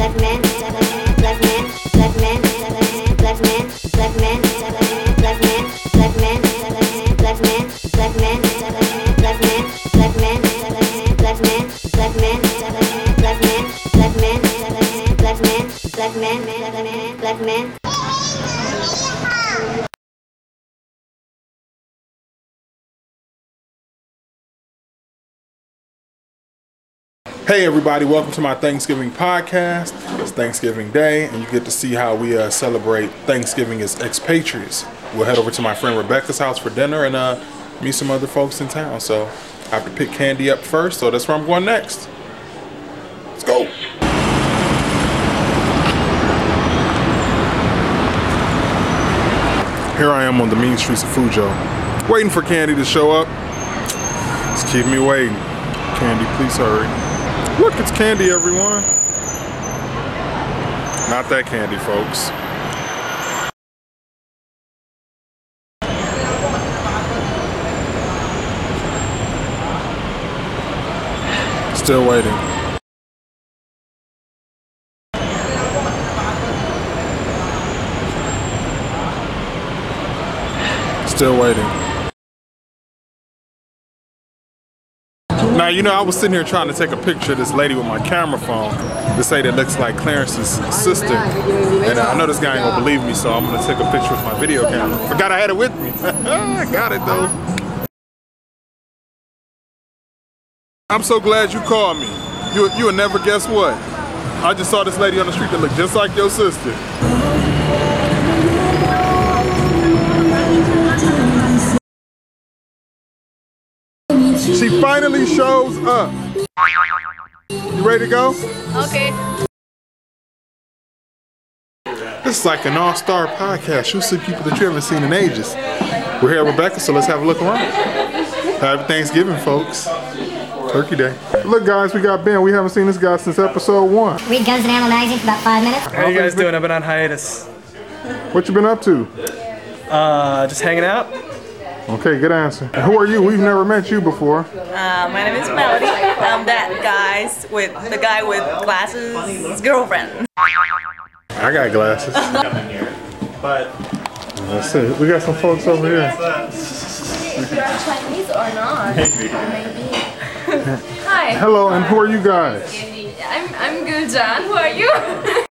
black man, black man, black man, black man, black man, black man, black man, black man, black man, black man, black man, black man, black man, black man, black man, black man, black man, black man. Hey everybody, welcome to my Thanksgiving podcast. It's Thanksgiving Day, and you get to see how we uh, celebrate Thanksgiving as expatriates. We'll head over to my friend Rebecca's house for dinner and uh, meet some other folks in town. So I have to pick Candy up first, so that's where I'm going next. Let's go. Here I am on the mean streets of Fuzhou, waiting for Candy to show up. It's keeping me waiting. Candy, please hurry. Look, it's candy, everyone. Not that candy, folks. Still waiting. Still waiting. Now, you know, I was sitting here trying to take a picture of this lady with my camera phone to say that looks like Clarence's sister. And uh, I know this guy ain't gonna believe me, so I'm gonna take a picture with my video camera. Forgot I had it with me. I got it though. I'm so glad you called me. You, you would never guess what. I just saw this lady on the street that looked just like your sister. She finally shows up. You ready to go? Okay. This is like an all-star podcast. You'll see people that you haven't seen in ages. We're here at Rebecca, so let's have a look around. Happy Thanksgiving, folks. Turkey Day. Look, guys, we got Ben. We haven't seen this guy since episode one. Read Guns and Ammo magazine for about five minutes. How you guys doing? I've been on hiatus. What you been up to? Uh, just hanging out. Okay, good answer. Who are you? We've never met you before. Uh, my name is Melody. I'm that guy's with the guy with glasses girlfriend. I got glasses. But That's it. We got some folks over here. If you're Chinese or not, maybe. Hi, Hello, and who are you guys? I'm I'm Guljan. Who are you?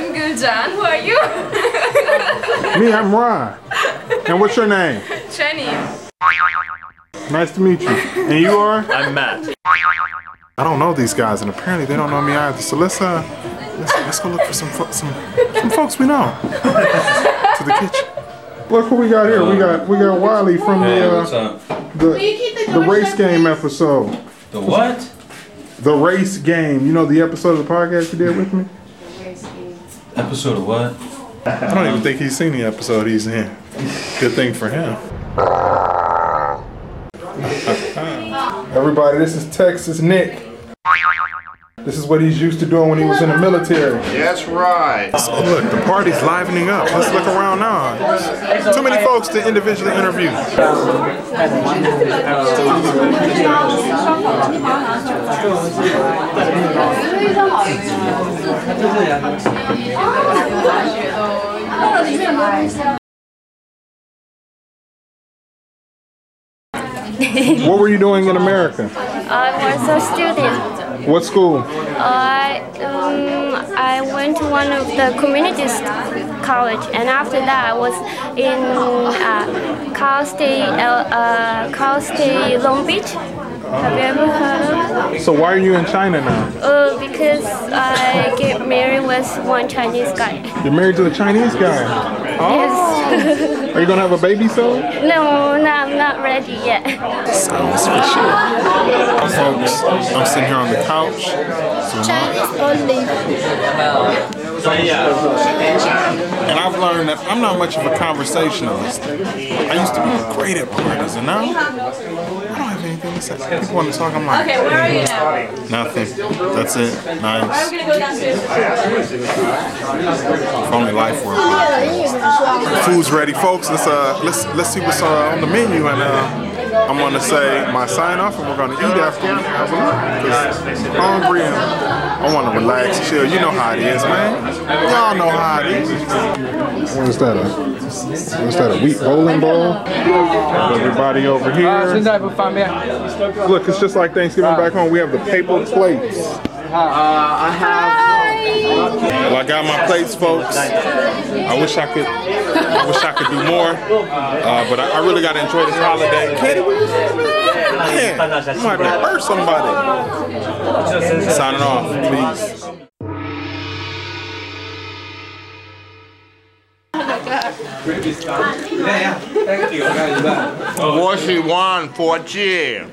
I'm, I'm Guljan. Who are you? Me, I'm Ron. And what's your name? Jenny. Nice to meet you. And you are? I'm Matt. I don't know these guys, and apparently they don't know me either. So let's uh, let's, let's go look for some fo- some some folks we know. to the kitchen. Look who we got here. We got we got Wiley from the uh, the the race game episode. The what? The race game. You know the episode of the podcast you did with me. Episode of what? I don't even think he's seen the episode he's in. Good thing for him. Everybody, this is Texas Nick. This is what he's used to doing when he was in the military. That's right. Oh, look, the party's livening up. Let's look around now. Too many folks to individually interview. What were you doing in America? I was a student. What school? I um, I went to one of the community college, and after that, I was in uh, Cal State, uh, uh, Cal State Long Beach. Have you ever heard of? So why are you in China now? Uh, because I get married with one Chinese guy. You're married to a Chinese guy. Oh, Yes. Are you gonna have a baby soon? no, no, I'm not ready yet. Sounds for sure. Folks, I'm sitting here on the couch. Chinese only. And I've learned that I'm not much of a conversationalist. I used to be great at parties, and now I don't have anything to say. People want to talk, I'm like, Okay, where are you now? nothing. That's it. Nice. I'm gonna go downstairs. If only life were. Food's ready, folks. Let's uh, let's let's see what's uh, on the menu and uh, I'm gonna say my sign off, and we're gonna eat after. Cause hungry and I want to relax, chill. You know how it is, man. Y'all know how it is. What is that? A, what is that? A wheat bowling ball? Everybody over here. Look, it's just like Thanksgiving back home. We have the paper plates. Well, I got my plates, folks. I wish I could. I wish I could do more, uh, but I, I really got to enjoy this holiday. Katie, where you at, man? Man, I'm about to hurt somebody. Signing off, please. What she want for Jim?